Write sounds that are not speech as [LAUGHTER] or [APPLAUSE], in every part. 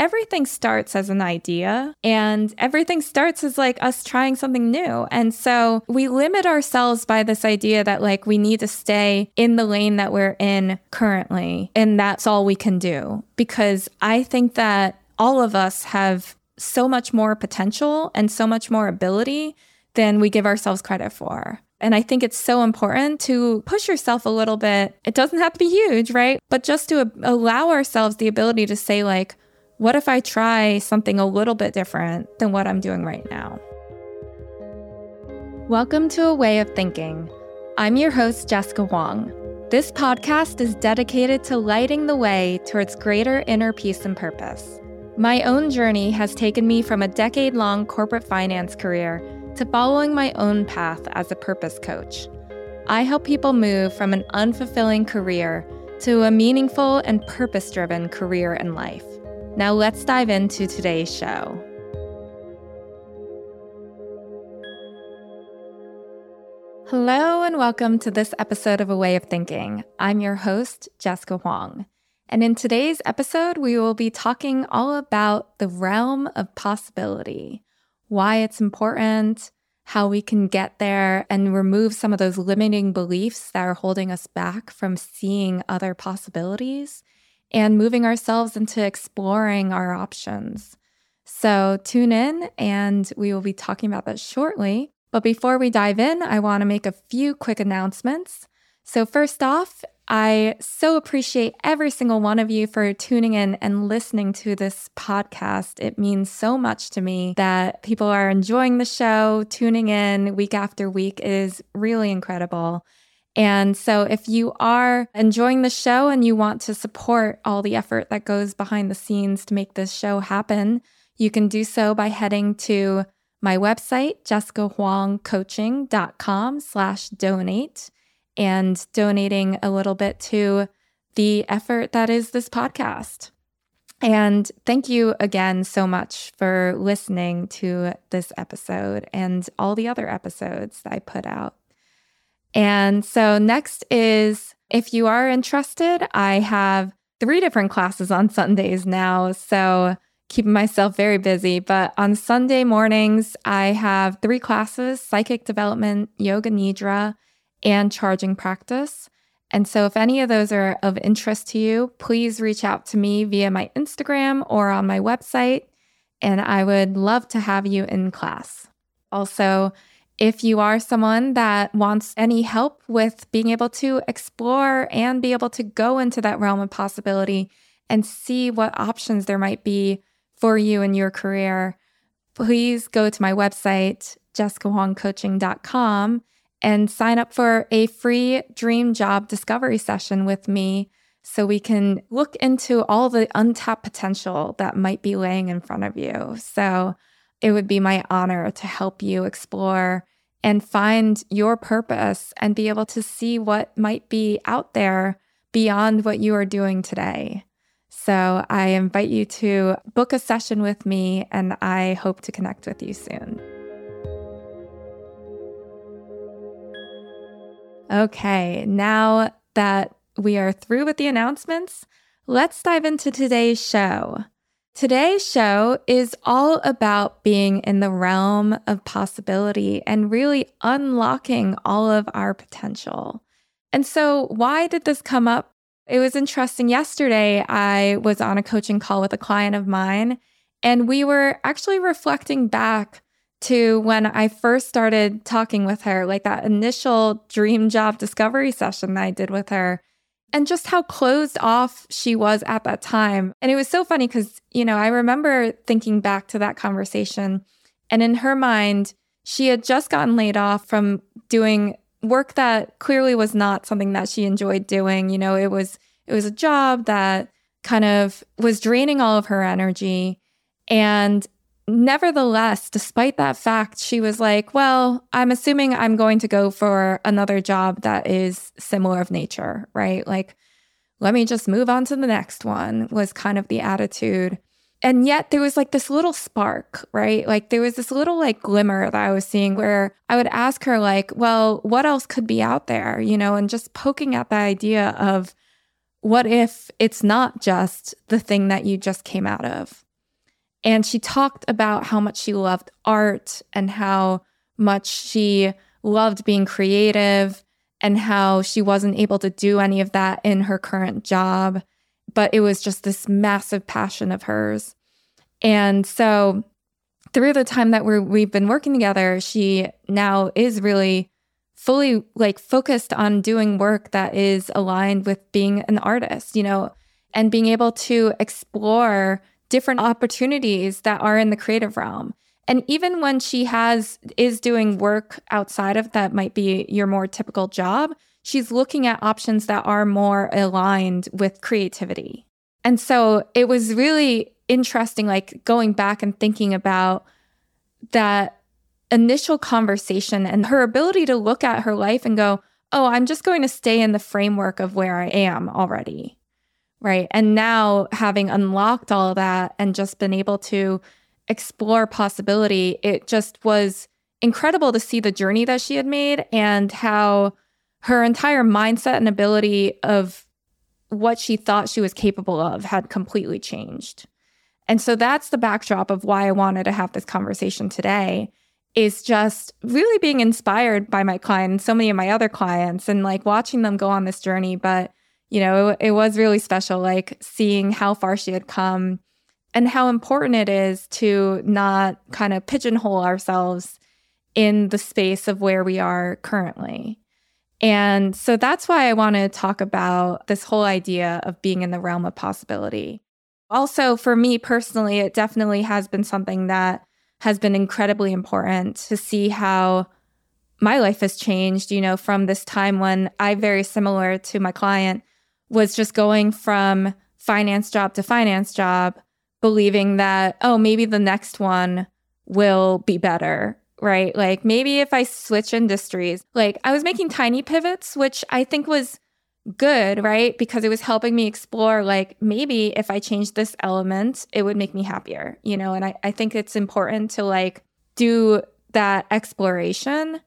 everything starts as an idea and everything starts as like us trying something new. And so we limit ourselves by this idea that like we need to stay in the lane that we're in currently. And that's all we can do. Because I think that all of us have so much more potential and so much more ability than we give ourselves credit for. And I think it's so important to push yourself a little bit. It doesn't have to be huge, right? But just to allow ourselves the ability to say, like, what if I try something a little bit different than what I'm doing right now? Welcome to A Way of Thinking. I'm your host, Jessica Hwang. This podcast is dedicated to lighting the way towards greater inner peace and purpose. My own journey has taken me from a decade long corporate finance career to following my own path as a purpose coach. I help people move from an unfulfilling career to a meaningful and purpose driven career and life. Now, let's dive into today's show. Hello, and welcome to this episode of A Way of Thinking. I'm your host, Jessica Hwang. And in today's episode, we will be talking all about the realm of possibility, why it's important, how we can get there, and remove some of those limiting beliefs that are holding us back from seeing other possibilities and moving ourselves into exploring our options. So tune in and we will be talking about that shortly. But before we dive in, I want to make a few quick announcements. So, first off, I so appreciate every single one of you for tuning in and listening to this podcast. It means so much to me that people are enjoying the show, tuning in week after week is really incredible. And so, if you are enjoying the show and you want to support all the effort that goes behind the scenes to make this show happen, you can do so by heading to my website, jessicahwangcoaching.com slash donate and donating a little bit to the effort that is this podcast. And thank you again so much for listening to this episode and all the other episodes I put out. And so, next is if you are interested, I have three different classes on Sundays now. So, keeping myself very busy. But on Sunday mornings, I have three classes psychic development, yoga nidra, and charging practice. And so, if any of those are of interest to you, please reach out to me via my Instagram or on my website. And I would love to have you in class. Also, if you are someone that wants any help with being able to explore and be able to go into that realm of possibility and see what options there might be for you in your career, please go to my website, jessicahwangcoaching.com, and sign up for a free dream job discovery session with me so we can look into all the untapped potential that might be laying in front of you. So, it would be my honor to help you explore and find your purpose and be able to see what might be out there beyond what you are doing today. So I invite you to book a session with me, and I hope to connect with you soon. Okay, now that we are through with the announcements, let's dive into today's show. Today's show is all about being in the realm of possibility and really unlocking all of our potential. And so, why did this come up? It was interesting. Yesterday, I was on a coaching call with a client of mine, and we were actually reflecting back to when I first started talking with her, like that initial dream job discovery session that I did with her and just how closed off she was at that time. And it was so funny because, you know, I remember thinking back to that conversation, and in her mind, she had just gotten laid off from doing work that clearly was not something that she enjoyed doing. You know, it was it was a job that kind of was draining all of her energy and Nevertheless, despite that fact, she was like, Well, I'm assuming I'm going to go for another job that is similar of nature, right? Like, let me just move on to the next one, was kind of the attitude. And yet there was like this little spark, right? Like there was this little like glimmer that I was seeing where I would ask her, like, well, what else could be out there, you know, and just poking at the idea of what if it's not just the thing that you just came out of? And she talked about how much she loved art and how much she loved being creative and how she wasn't able to do any of that in her current job. But it was just this massive passion of hers. And so through the time that we're, we've been working together, she now is really fully like focused on doing work that is aligned with being an artist, you know, and being able to explore different opportunities that are in the creative realm. And even when she has is doing work outside of that might be your more typical job, she's looking at options that are more aligned with creativity. And so it was really interesting, like going back and thinking about that initial conversation and her ability to look at her life and go, oh, I'm just going to stay in the framework of where I am already. Right. And now having unlocked all that and just been able to explore possibility, it just was incredible to see the journey that she had made and how her entire mindset and ability of what she thought she was capable of had completely changed. And so that's the backdrop of why I wanted to have this conversation today is just really being inspired by my clients, so many of my other clients and like watching them go on this journey, but you know, it, it was really special like seeing how far she had come and how important it is to not kind of pigeonhole ourselves in the space of where we are currently. And so that's why I want to talk about this whole idea of being in the realm of possibility. Also, for me personally, it definitely has been something that has been incredibly important to see how my life has changed, you know, from this time when I, very similar to my client, was just going from finance job to finance job, believing that, oh, maybe the next one will be better, right? Like maybe if I switch industries, like I was making tiny pivots, which I think was good, right? Because it was helping me explore, like, maybe if I change this element, it would make me happier, you know? And I, I think it's important to like do that exploration.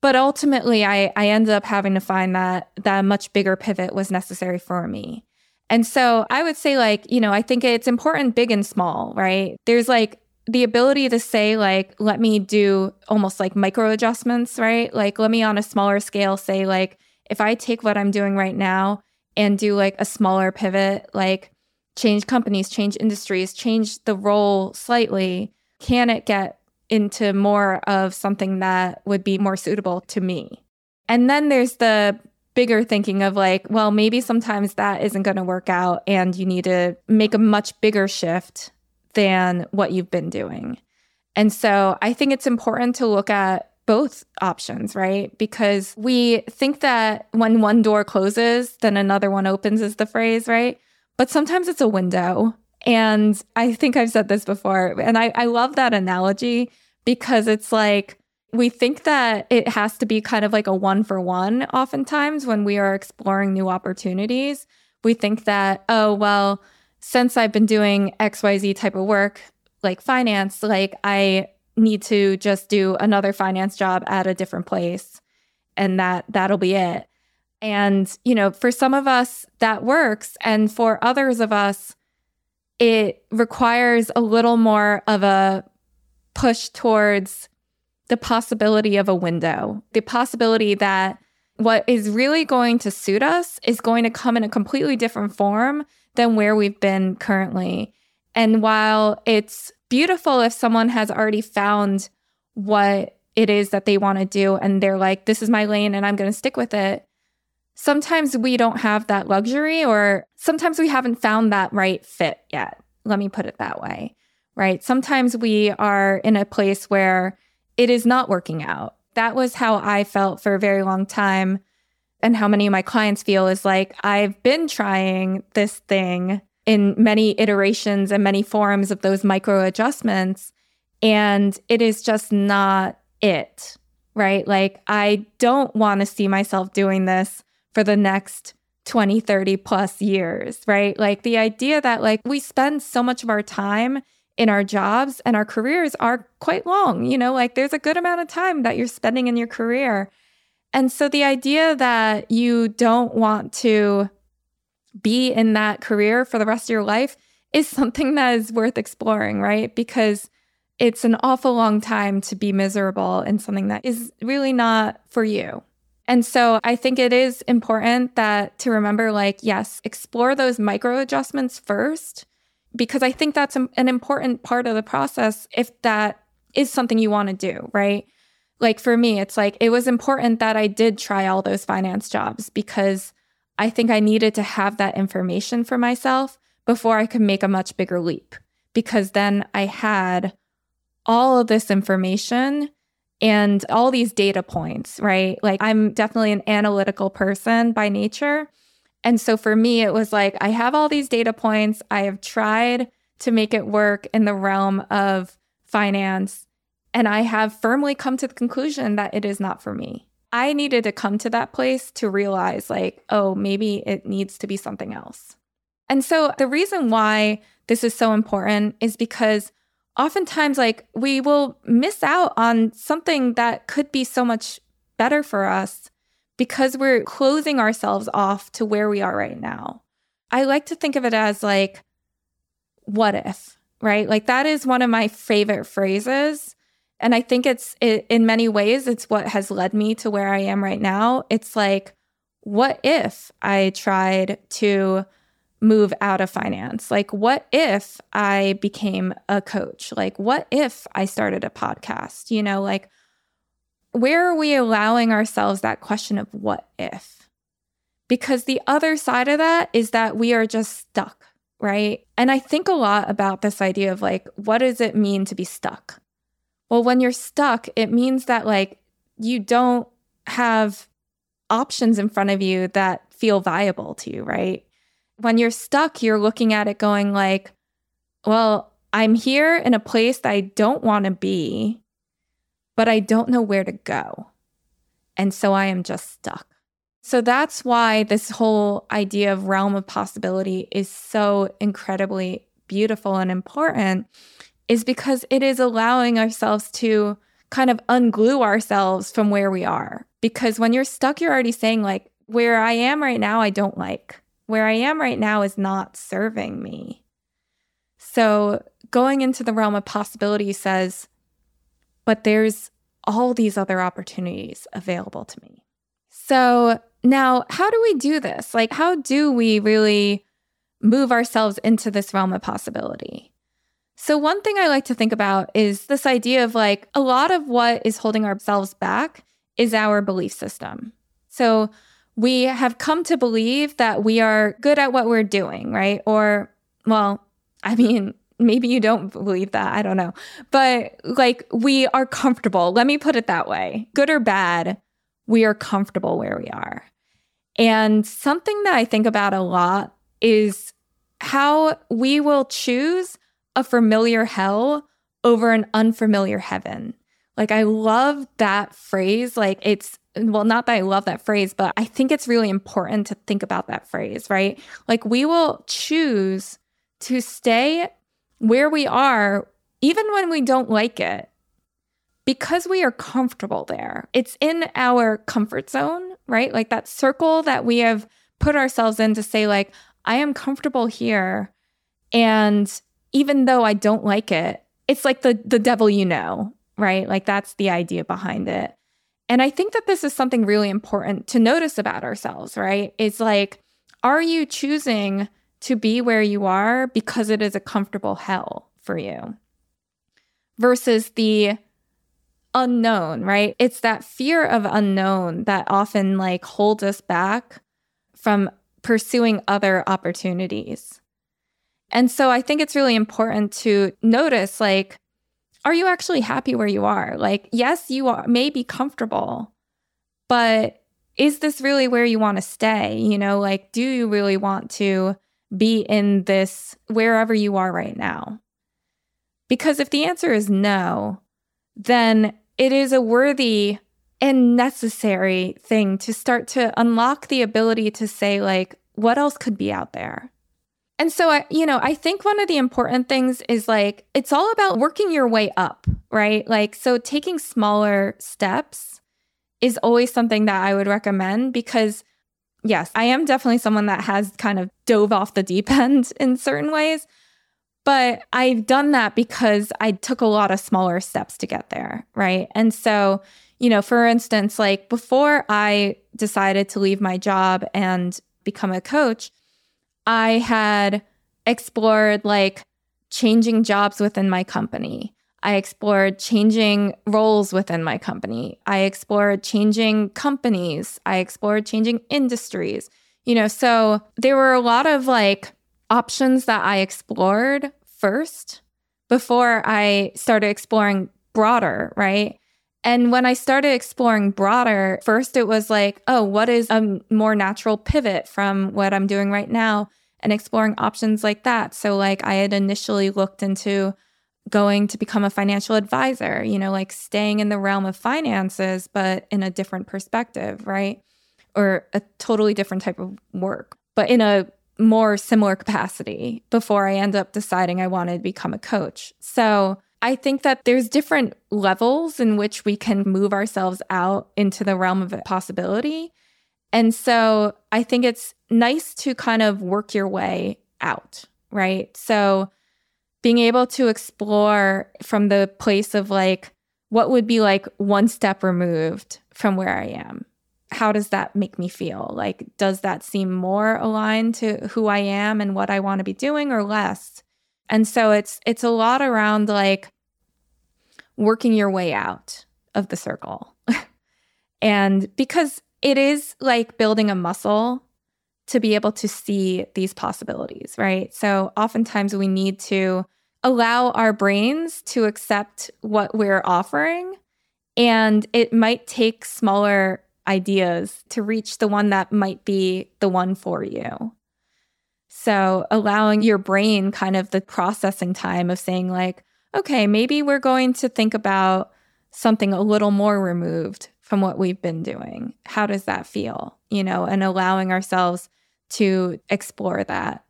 But ultimately, I, I ended up having to find that that much bigger pivot was necessary for me. And so I would say, like, you know, I think it's important, big and small, right? There's like the ability to say, like, let me do almost like micro adjustments, right? Like, let me on a smaller scale say, like, if I take what I'm doing right now and do like a smaller pivot, like change companies, change industries, change the role slightly, can it get into more of something that would be more suitable to me? And then there's the bigger thinking of like, well, maybe sometimes that isn't going to work out and you need to make a much bigger shift than what you've been doing. And so I think it's important to look at both options, right? Because we think that when one door closes, then another one opens, is the phrase, right? But sometimes it's a window. And I think I've said this before, and I, I love that analogy because it's like we think that it has to be kind of like a one for one, oftentimes when we are exploring new opportunities. We think that, oh, well, since I've been doing XYZ type of work, like finance, like I need to just do another finance job at a different place and that that'll be it. And you know, for some of us that works and for others of us it requires a little more of a push towards the possibility of a window, the possibility that what is really going to suit us is going to come in a completely different form than where we've been currently. And while it's beautiful if someone has already found what it is that they want to do and they're like, this is my lane and I'm going to stick with it. Sometimes we don't have that luxury, or sometimes we haven't found that right fit yet. Let me put it that way, right? Sometimes we are in a place where it is not working out. That was how I felt for a very long time. And how many of my clients feel is like, I've been trying this thing in many iterations and many forms of those micro adjustments. And it is just not it, right? Like, I don't want to see myself doing this for the next 20, 30 plus years, right? Like, the idea that, like, we spend so much of our time in our jobs and our careers are quite long, you know, like, there's a good amount of time that you're spending in your career. And so the idea that you don't want to be in that career for the rest of your life is something that is worth exploring, right? Because it's an awful long time to be miserable in something that is really not for you. And so I think it is important that to remember like yes, explore those micro adjustments first because I think that's an important part of the process if that is something you want to do, right? Like for me, it's like it was important that I did try all those finance jobs because I think I needed to have that information for myself before I could make a much bigger leap because then I had all of this information and all these data points, right? Like I'm definitely an analytical person by nature. And so for me, it was like, I have all these data points. I have tried to make it work in the realm of finance. And I have firmly come to the conclusion that it is not for me. I needed to come to that place to realize, like, oh, maybe it needs to be something else. And so the reason why this is so important is because oftentimes like we will miss out on something that could be so much better for us because we're closing ourselves off to where we are right now. I like to think of it as like, what if, right? Like that is one of my favorite phrases. And I think it's it, in many ways, it's what has led me to where I am right now. It's like, what if I tried to move out of finance? Like, what if I became a coach? Like, what if I started a podcast? You know, like, where are we allowing ourselves that question of what if? Because the other side of that is that we are just stuck, right? And I think a lot about this idea of like, what does it mean to be stuck? Well, when you're stuck, it means that like you don't have options in front of you that feel viable to you, right? When you're stuck, you're looking at it going like, well, I'm here in a place that I don't want to be, but I don't know where to go. And so I am just stuck. So that's why this whole idea of realm of possibility is so incredibly beautiful and important, is because it is allowing ourselves to kind of unglue ourselves from where we are. Because when you're stuck, you're already saying, like, where I am right now, I don't like where I am right now is not serving me. So going into the realm of possibility says, but there's all these other opportunities available to me. So now, how do we do this? Like, how do we really move ourselves into this realm of possibility? So, one thing I like to think about is this idea of like a lot of what is holding ourselves back is our belief system. So, we have come to believe that we are good at what we're doing, right? Or, well, I mean, [LAUGHS] maybe you don't believe that. I don't know. But like, we are comfortable. Let me put it that way good or bad, we are comfortable where we are. And something that I think about a lot is how we will choose a familiar hell over an unfamiliar heaven. Like, I love that phrase. Like, it's well, not that I love that phrase, but I think it's really important to think about that phrase, right? Like we will choose to stay where we are, even when we don't like it, because we are comfortable there. It's in our comfort zone, right? Like that circle that we have put ourselves in to say, like, I am comfortable here. And even though I don't like it, it's like the the devil you know, right? Like that's the idea behind it. And I think that this is something really important to notice about ourselves, right? It's like, are you choosing to be where you are because it is a comfortable hell for you? Versus the unknown, right? It's that fear of unknown that often like holds us back from pursuing other opportunities. And so I think it's really important to notice like are you actually happy where you are? Like, yes, you are, may be comfortable, but is this really where you want to stay? You know, like, do you really want to be in this wherever you are right now? Because if the answer is no, then it is a worthy and necessary thing to start to unlock the ability to say, like, what else could be out there? And so, I, you know, I think one of the important things is like, it's all about working your way up, right? Like, so taking smaller steps is always something that I would recommend because, yes, I am definitely someone that has kind of dove off the deep [LAUGHS] end in certain ways. But I've done that because I took a lot of smaller steps to get there. Right. And so, you know, for instance, like before I decided to leave my job and become a coach, I had explored like changing jobs within my company. I explored changing roles within my company. I explored changing companies. I explored changing industries. You know, so there were a lot of like options that I explored first before I started exploring broader, right? And when I started exploring broader, first it was like, oh, what is a more natural pivot from what I'm doing right now? And exploring options like that. So, like, I had initially looked into going to become a financial advisor, you know, like staying in the realm of finances, but in a different perspective, right? Or a totally different type of work, but in a more similar capacity before I end up deciding I wanted to become a coach. So I think that there's different levels in which we can move ourselves out into the realm of possibility. And so I think it's nice to kind of work your way out, right? So being able to explore from the place of like, what would be like one step removed from where I am? how does that make me feel? Like, does that seem more aligned to who I am and what I want to be doing or less? And so it's it's a lot around like working your way out of the circle. [LAUGHS] and because it is like building a muscle to be able to see these possibilities, right? So oftentimes we need to allow our brains to accept what we're offering and it might take smaller ideas to reach the one that might be the one for you. So, allowing your brain kind of the processing time of saying, like, okay, maybe we're going to think about something a little more removed from what we've been doing. How does that feel? You know, and allowing ourselves to explore that.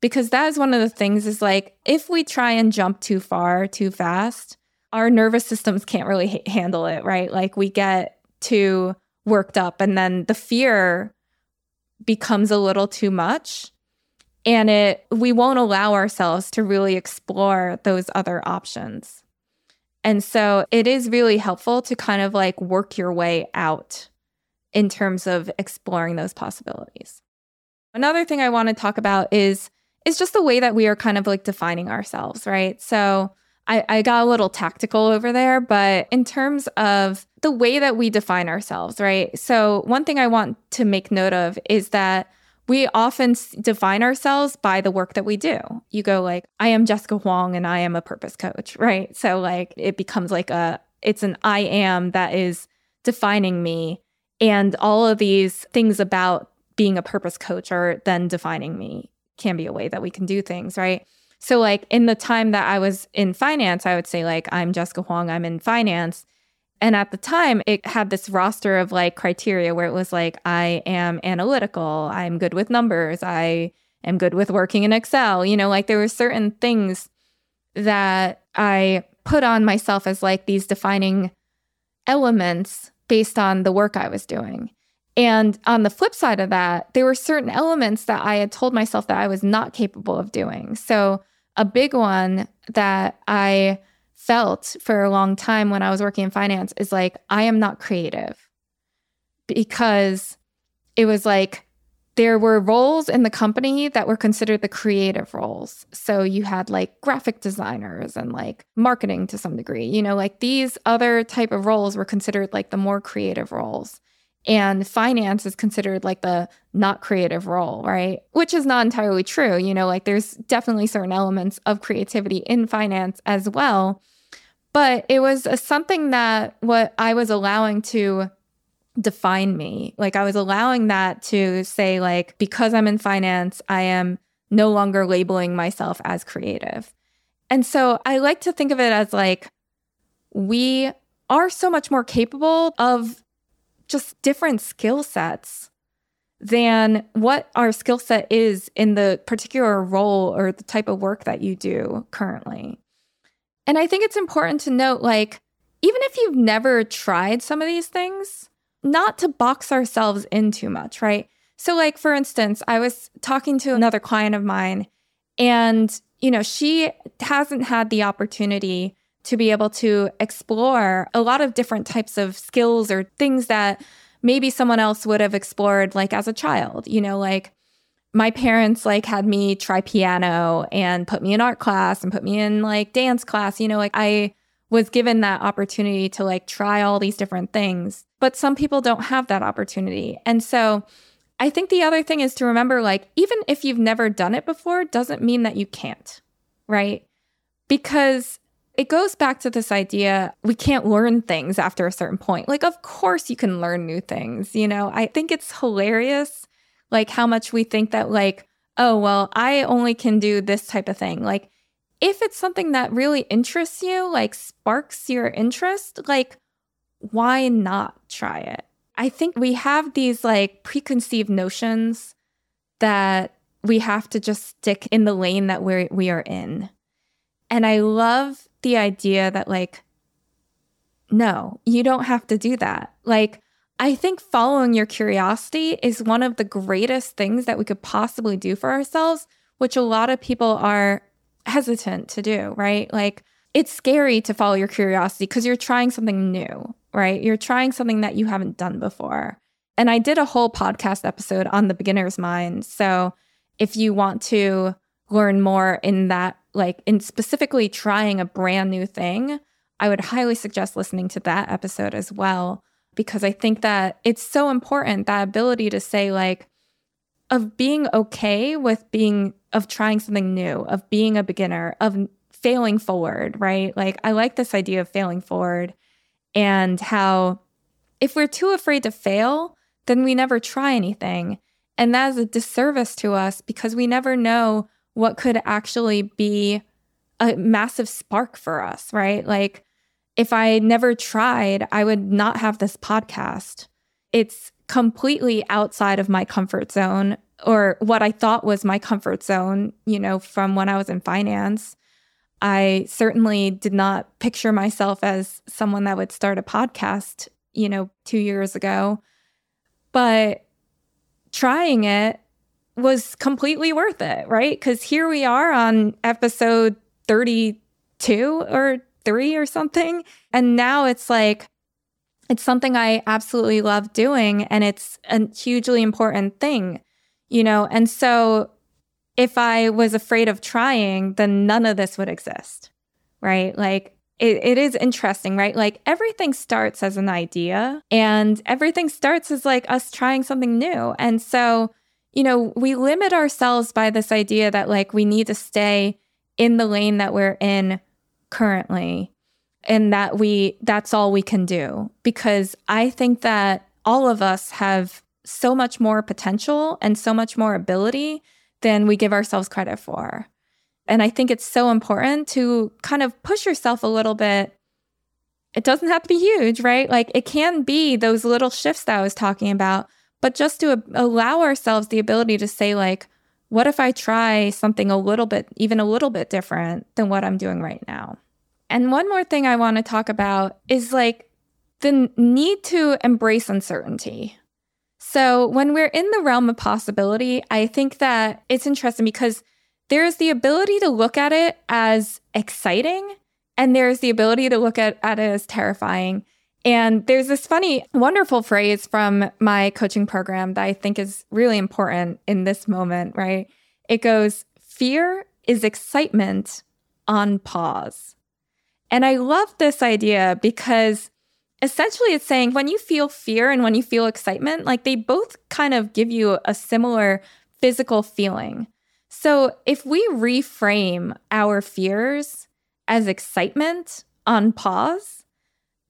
Because that is one of the things is like, if we try and jump too far too fast, our nervous systems can't really ha- handle it, right? Like, we get to worked up and then the fear becomes a little too much and it we won't allow ourselves to really explore those other options. And so it is really helpful to kind of like work your way out in terms of exploring those possibilities. Another thing I want to talk about is is just the way that we are kind of like defining ourselves, right? So I, I got a little tactical over there, but in terms of the way that we define ourselves, right? So, one thing I want to make note of is that we often define ourselves by the work that we do. You go like, I am Jessica Hwang and I am a purpose coach, [LAUGHS] right? So, like, it becomes like a, it's an I am that is defining me. And all of these things about being a purpose coach are then defining me, can be a way that we can do things, right? So, like in the time that I was in finance, I would say, like, I'm Jessica Hwang, I'm in finance. And at the time, it had this roster of like criteria where it was like, I am analytical, I'm good with numbers, I am good with working in Excel. You know, like there were certain things that I put on myself as like these defining elements based on the work I was doing. And on the flip side of that, there were certain elements that I had told myself that I was not capable of doing. So a big one that I felt for a long time when I was working in finance is like, I am not creative because it was like there were roles in the company that were considered the creative roles. So you had like graphic designers and like marketing to some degree, you know, like these other type of roles were considered like the more creative roles and finance is considered like the not creative role, right? Which is not entirely true. You know, like there's definitely certain elements of creativity in finance as well. But it was a, something that what I was allowing to define me. Like I was allowing that to say like because I'm in finance, I am no longer labeling myself as creative. And so I like to think of it as like we are so much more capable of just different skill sets than what our skill set is in the particular role or the type of work that you do currently. And I think it's important to note like, even if you've never tried some of these things, not to box ourselves in too much, right? So, like, for instance, I was talking to another client of mine, and you know, she hasn't had the opportunity to be able to explore a lot of different types of skills or things that maybe someone else would have explored like as a child, you know, like my parents like had me try piano and put me in art class and put me in like dance class, you know, like I was given that opportunity to like try all these different things. But some people don't have that opportunity. And so I think the other thing is to remember like, even if you've never done it before, doesn't mean that you can't, right? Because it goes back to this idea we can't learn things after a certain point. Like, of course, you can learn new things. You know, I think it's hilarious, like, how much we think that, like, oh, well, I only can do this type of thing. Like, if it's something that really interests you, like, sparks your interest, like, why not try it? I think we have these like preconceived notions that we have to just stick in the lane that we're we are in. And I love the idea that like no, you don't have to do that. Like I think following your curiosity is one of the greatest things that we could possibly do for ourselves, which a lot of people are hesitant to do, right? Like it's scary to follow your curiosity because you're trying something new right? You're trying something that you haven't done before. And I did a whole podcast episode on the beginner's mind. So if you want to learn more in that, like in specifically trying a brand new thing, I would highly suggest listening to that episode as well, because I think that it's so important that ability to say, like, of being okay with being, of trying something new, of being a beginner, of failing forward, right? Like, I like this idea of failing forward and how if we're too afraid to fail, then we never try anything. And that is a disservice to us because we never know what could actually be a massive spark for us, right? Like, if I never tried, I would not have this podcast. It's completely outside of my comfort zone or what I thought was my comfort zone, you know, from when I was in finance. I certainly did not picture myself as someone that would start a podcast, you know, two years ago. But trying it was completely worth it, right? Because here we are on episode 32 or three or something. And now it's like, it's something I absolutely love doing. And it's a hugely important thing, you know? And so if I was afraid of trying, then none of this would exist, right? Like it, it is interesting, right? Like everything starts as an idea and everything starts as like us trying something new. And so, you know, we limit ourselves by this idea that like we need to stay in the lane that we're in currently and that we that's all we can do because I think that all of us have so much more potential and so much more ability than we give ourselves credit for. And I think it's so important to kind of push yourself a little bit. It doesn't have to be huge, right? Like it can be those little shifts that I was talking about, but just to allow ourselves the ability to say, like, what if I try something a little bit, even a little bit different than what I'm doing right now? And one more thing I want to talk about is like the need to embrace uncertainty. So, when we're in the realm of possibility, I think that it's interesting because there's the ability to look at it as exciting, and there's the ability to look at, at it as terrifying. And there's this funny, wonderful phrase from my coaching program that I think is really important in this moment, right? It goes, Fear is excitement on pause. And I love this idea because essentially it's saying when you feel fear and when you feel excitement, like they both kind of give you a similar physical feeling. So if we reframe our fears as excitement on pause,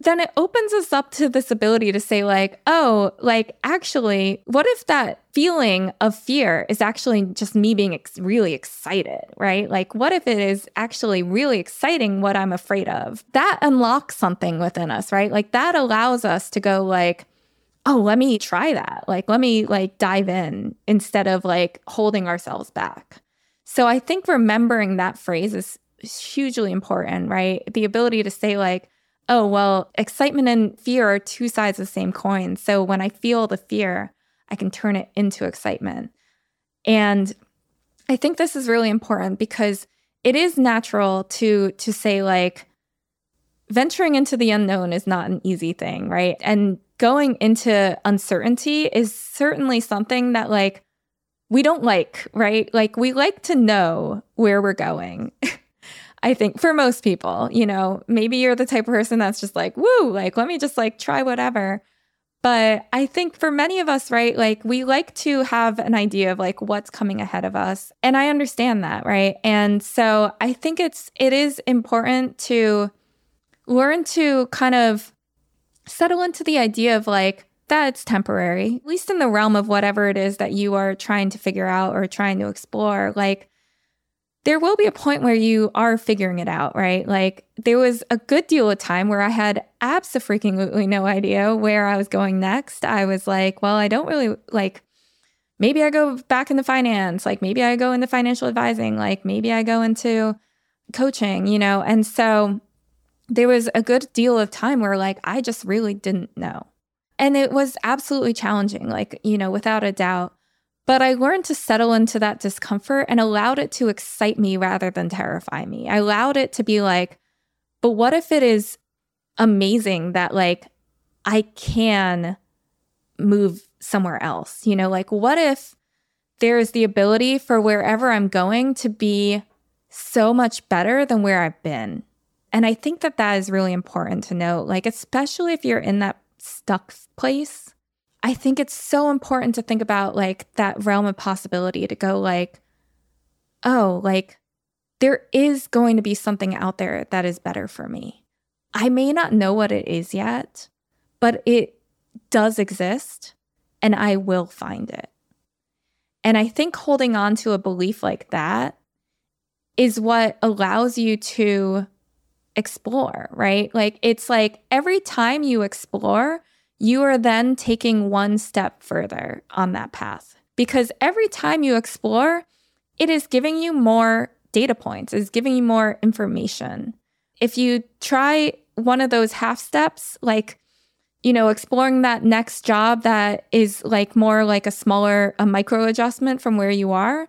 then it opens us up to this ability to say, like, oh, like, actually, what if that feeling of fear is actually just me being ex- really excited, right? Like, what if it is actually really exciting what I'm afraid of? That unlocks something within us, right? Like, that allows us to go, like, oh, let me try that. Like, let me like dive in instead of like holding ourselves back. So I think remembering that phrase is hugely important, right? The ability to say, like, oh, well, excitement and fear are two sides of the same coin. So when I feel the fear, I can turn it into excitement. And I think this is really important because it is natural to to say like venturing into the unknown is not an easy thing, right? And going into uncertainty is certainly something that like we don't like, right? Like we like to know where we're going. [LAUGHS] I think for most people, you know, maybe you're the type of person that's just like, woo, like let me just like try whatever. But I think for many of us, right, like we like to have an idea of like what's coming ahead of us. And I understand that, right? And so I think it's it is important to learn to kind of settle into the idea of like that it's temporary, at least in the realm of whatever it is that you are trying to figure out or trying to explore. Like, there will be a point where you are figuring it out, right? Like, there was a good deal of time where I had absolutely no idea where I was going next. I was like, well, I don't really like, maybe I go back into finance, like, maybe I go into financial advising, like, maybe I go into coaching, you know? And so there was a good deal of time where like I just really didn't know. And it was absolutely challenging, like, you know, without a doubt. But I learned to settle into that discomfort and allowed it to excite me rather than terrify me. I allowed it to be like, but what if it is amazing that like I can move somewhere else? You know, like what if there is the ability for wherever I'm going to be so much better than where I've been? And I think that that is really important to note, like, especially if you're in that stuck place. I think it's so important to think about like that realm of possibility to go, like, oh, like, there is going to be something out there that is better for me. I may not know what it is yet, but it does exist and I will find it. And I think holding on to a belief like that is what allows you to explore, right? Like it's like every time you explore, you are then taking one step further on that path. Because every time you explore, it is giving you more data points, is giving you more information. If you try one of those half steps, like, you know, exploring that next job that is like more like a smaller, a micro adjustment from where you are,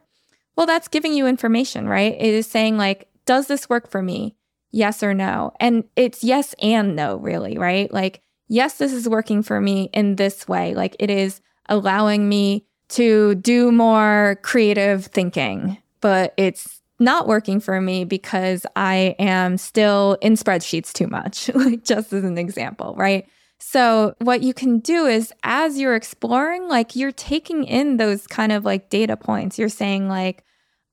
well, that's giving you information, right? It is saying, like, does this work for me? yes or no. And it's yes and no, really, right? Like, yes, this is working for me in this way. Like, it is allowing me to do more creative thinking, but it's not working for me because I am still in spreadsheets too much, [LAUGHS] like just as an example, right? So, what you can do is as you're exploring, like you're taking in those kind of like data points. You're saying, like,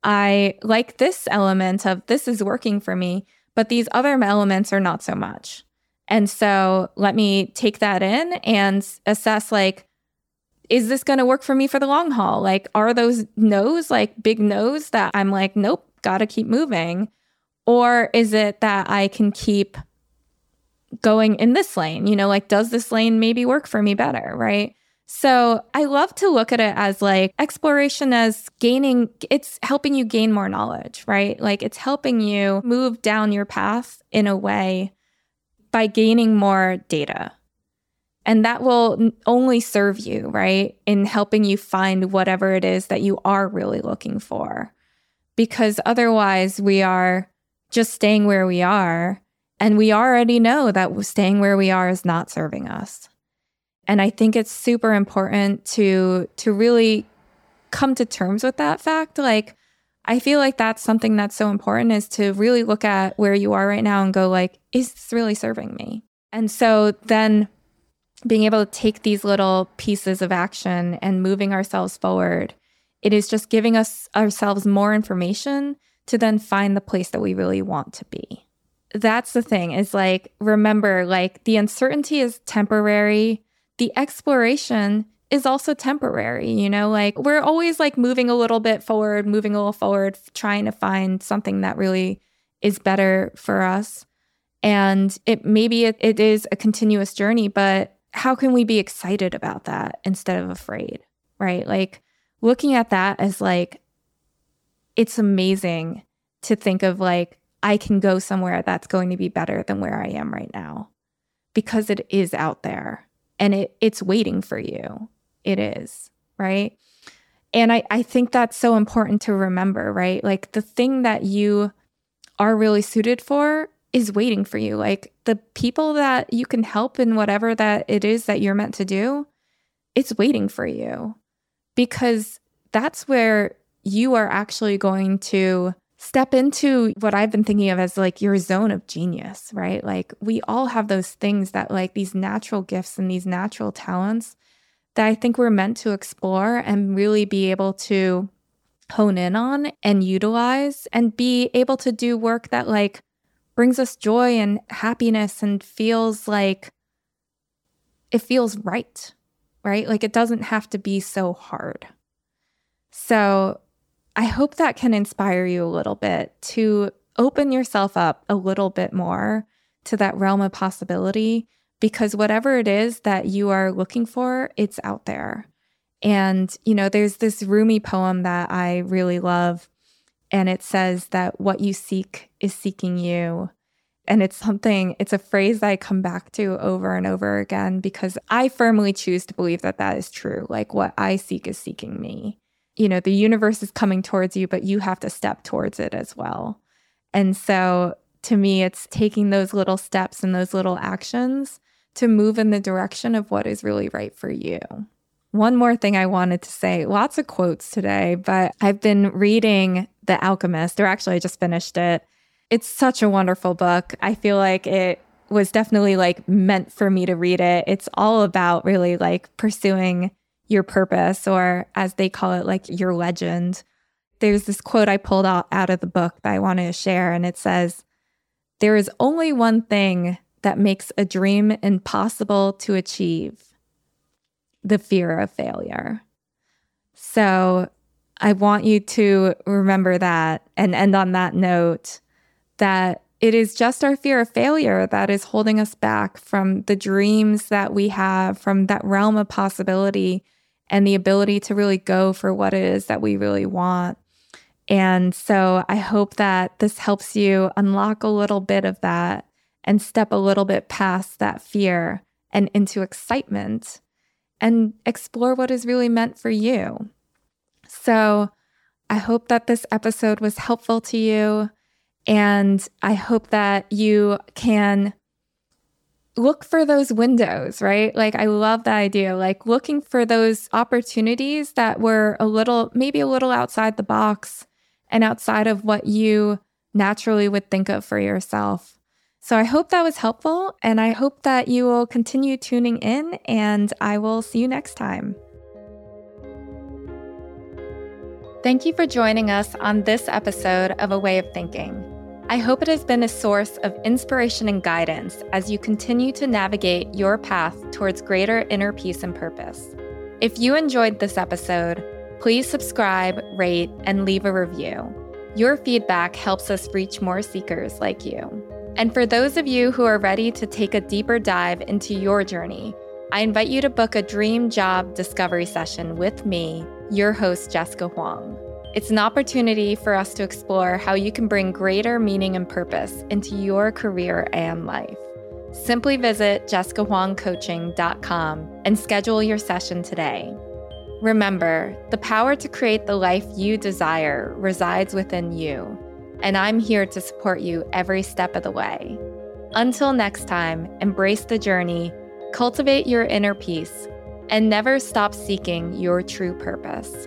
I like this element of this is working for me. But these other elements are not so much. And so let me take that in and assess like, is this going to work for me for the long haul? Like, are those no's like big no's that I'm like, nope, got to keep moving? Or is it that I can keep going in this lane? You know, like, does this lane maybe work for me better? Right. So I love to look at it as like exploration as gaining, it's helping you gain more knowledge, right? Like it's helping you move down your path in a way by gaining more data. And that will only serve you, right? In helping you find whatever it is that you are really looking for. Because otherwise, we are just staying where we are. And we already know that staying where we are is not serving us. And I think it's super important to to really come to terms with that fact. Like I feel like that's something that's so important is to really look at where you are right now and go like, is this really serving me? And so then being able to take these little pieces of action and moving ourselves forward, it is just giving us ourselves more information to then find the place that we really want to be. That's the thing is like, remember, like the uncertainty is temporary the exploration is also temporary, you know, like we're always like moving a little bit forward, moving a little forward, trying to find something that really is better for us. And it maybe it, it is a continuous journey, but how can we be excited about that instead of afraid? Right? Like looking at that as like it's amazing to think of like I can go somewhere that's going to be better than where I am right now because it is out there and it it's waiting for you. It is, right? And I, I think that's so important to remember, right? Like the thing that you are really suited for is waiting for you. Like the people that you can help in whatever that it is that you're meant to do, it's waiting for you because that's where you are actually going to step into what I've been thinking of as like your zone of genius, right? Like we all have those things that like these natural gifts and these natural talents that I think we're meant to explore and really be able to hone in on and utilize and be able to do work that like brings us joy and happiness and feels like it feels right, right? Like it doesn't have to be so hard. So I hope that can inspire you a little bit to open yourself up a little bit more to that realm of possibility because whatever it is that you are looking for, it's out there. And, you know, there's this Rumi poem that I really love and it says that what you seek is seeking you. And it's something, it's a phrase that I come back to over and over again because I firmly choose to believe that that is true. Like what I seek is seeking me. You know, the universe is coming towards you, but you have to step towards it as well. And so to me, it's taking those little steps and those little actions to move in the direction of what is really right for you. One more thing I wanted to say lots of quotes today, but I've been reading The Alchemist, or actually, I just finished it. It's such a wonderful book. I feel like it was definitely like meant for me to read it. It's all about really like pursuing your purpose, or as they call it, like your legend. There's this quote I pulled out, out of the book that I wanted to share, and it says, There is only one thing that makes a dream impossible to achieve the fear of failure. So I want you to remember that and end on that note that it is just our fear of failure that is holding us back from the dreams that we have, from that realm of possibility and the ability to really go for what it is that we really want. And so I hope that this helps you unlock a little bit of that and step a little bit past that fear and into excitement and explore what is really meant for you. So, I hope that this episode was helpful to you. And I hope that you can look for those windows, right? Like, I love that idea, like looking for those opportunities that were a little, maybe a little outside the box and outside of what you naturally would think of for yourself. So I hope that was helpful and I hope that you will continue tuning in and I will see you next time. Thank you for joining us on this episode of A Way of Thinking. I hope it has been a source of inspiration and guidance as you continue to navigate your path towards greater inner peace and purpose. If you enjoyed this episode, please subscribe, rate, and leave a review. Your feedback helps us reach more seekers like you. And for those of you who are ready to take a deeper dive into your journey, I invite you to book a dream job discovery session with me, your host, Jessica Hwang. It's an opportunity for us to explore how you can bring greater meaning and purpose into your career and life. Simply visit jessicahwangcoaching.com and schedule your session today. Remember, the power to create the life you desire resides within you and I'm here to support you every step of the way. Until next time, embrace the journey, cultivate your inner peace, and never stop seeking your true purpose.